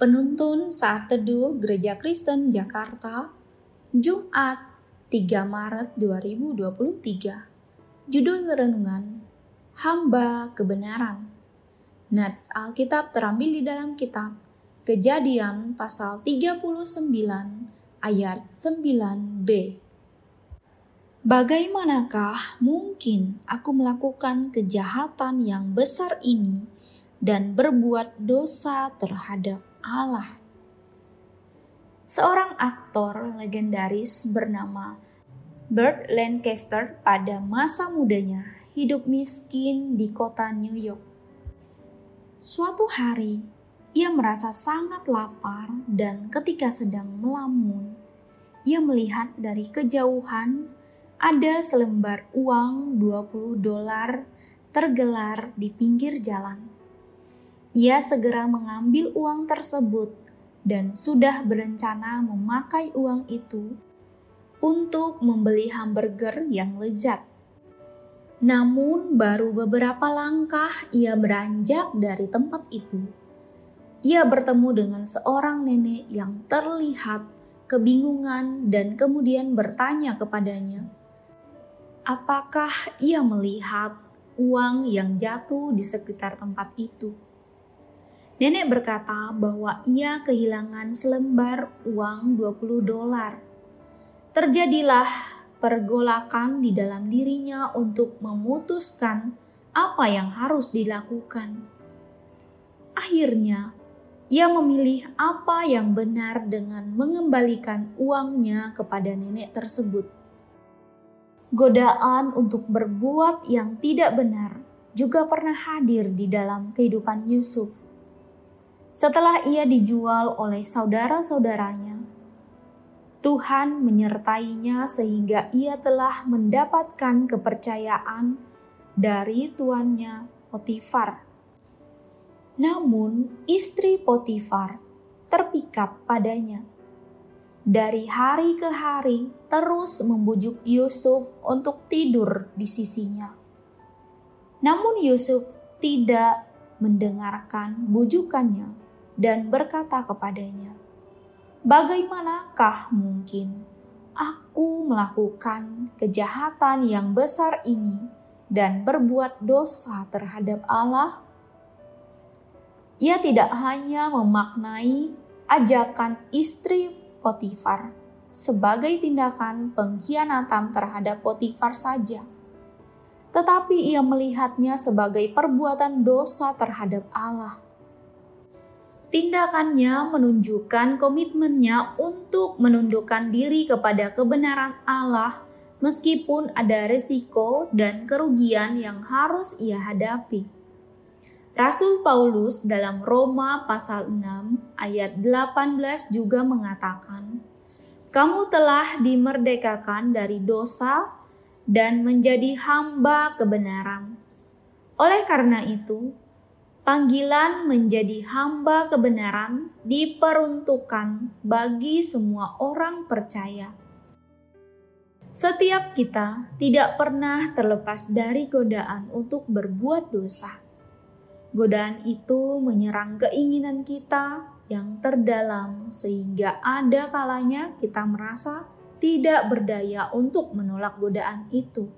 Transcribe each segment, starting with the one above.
Penuntun Saat Teduh Gereja Kristen Jakarta, Jumat 3 Maret 2023. Judul Renungan, Hamba Kebenaran. Nats Alkitab terambil di dalam kitab Kejadian pasal 39 ayat 9b. Bagaimanakah mungkin aku melakukan kejahatan yang besar ini dan berbuat dosa terhadap Allah. Seorang aktor legendaris bernama Burt Lancaster pada masa mudanya hidup miskin di kota New York. Suatu hari, ia merasa sangat lapar dan ketika sedang melamun, ia melihat dari kejauhan ada selembar uang 20 dolar tergelar di pinggir jalan. Ia segera mengambil uang tersebut dan sudah berencana memakai uang itu untuk membeli hamburger yang lezat. Namun, baru beberapa langkah ia beranjak dari tempat itu. Ia bertemu dengan seorang nenek yang terlihat kebingungan dan kemudian bertanya kepadanya, "Apakah ia melihat uang yang jatuh di sekitar tempat itu?" Nenek berkata bahwa ia kehilangan selembar uang 20 dolar. Terjadilah pergolakan di dalam dirinya untuk memutuskan apa yang harus dilakukan. Akhirnya, ia memilih apa yang benar dengan mengembalikan uangnya kepada nenek tersebut. Godaan untuk berbuat yang tidak benar juga pernah hadir di dalam kehidupan Yusuf setelah ia dijual oleh saudara-saudaranya. Tuhan menyertainya sehingga ia telah mendapatkan kepercayaan dari tuannya Potifar. Namun istri Potifar terpikat padanya. Dari hari ke hari terus membujuk Yusuf untuk tidur di sisinya. Namun Yusuf tidak mendengarkan bujukannya dan berkata kepadanya, "Bagaimanakah mungkin aku melakukan kejahatan yang besar ini dan berbuat dosa terhadap Allah?" Ia tidak hanya memaknai ajakan istri Potifar sebagai tindakan pengkhianatan terhadap Potifar saja, tetapi ia melihatnya sebagai perbuatan dosa terhadap Allah Tindakannya menunjukkan komitmennya untuk menundukkan diri kepada kebenaran Allah meskipun ada resiko dan kerugian yang harus ia hadapi. Rasul Paulus dalam Roma pasal 6 ayat 18 juga mengatakan, "Kamu telah dimerdekakan dari dosa dan menjadi hamba kebenaran." Oleh karena itu, Panggilan menjadi hamba kebenaran diperuntukkan bagi semua orang percaya. Setiap kita tidak pernah terlepas dari godaan untuk berbuat dosa. Godaan itu menyerang keinginan kita yang terdalam, sehingga ada kalanya kita merasa tidak berdaya untuk menolak godaan itu.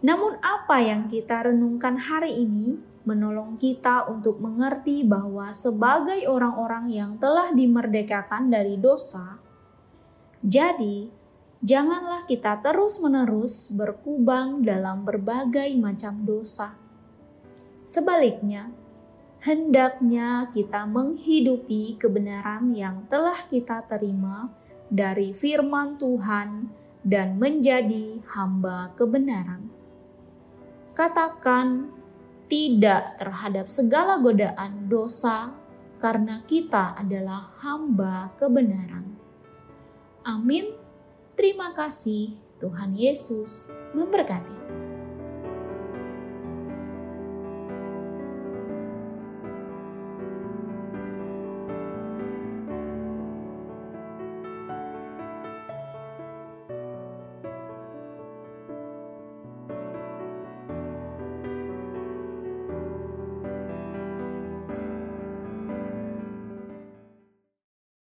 Namun, apa yang kita renungkan hari ini menolong kita untuk mengerti bahwa sebagai orang-orang yang telah dimerdekakan dari dosa, jadi janganlah kita terus-menerus berkubang dalam berbagai macam dosa. Sebaliknya, hendaknya kita menghidupi kebenaran yang telah kita terima dari firman Tuhan dan menjadi hamba kebenaran. Katakan tidak terhadap segala godaan dosa, karena kita adalah hamba kebenaran. Amin. Terima kasih, Tuhan Yesus memberkati.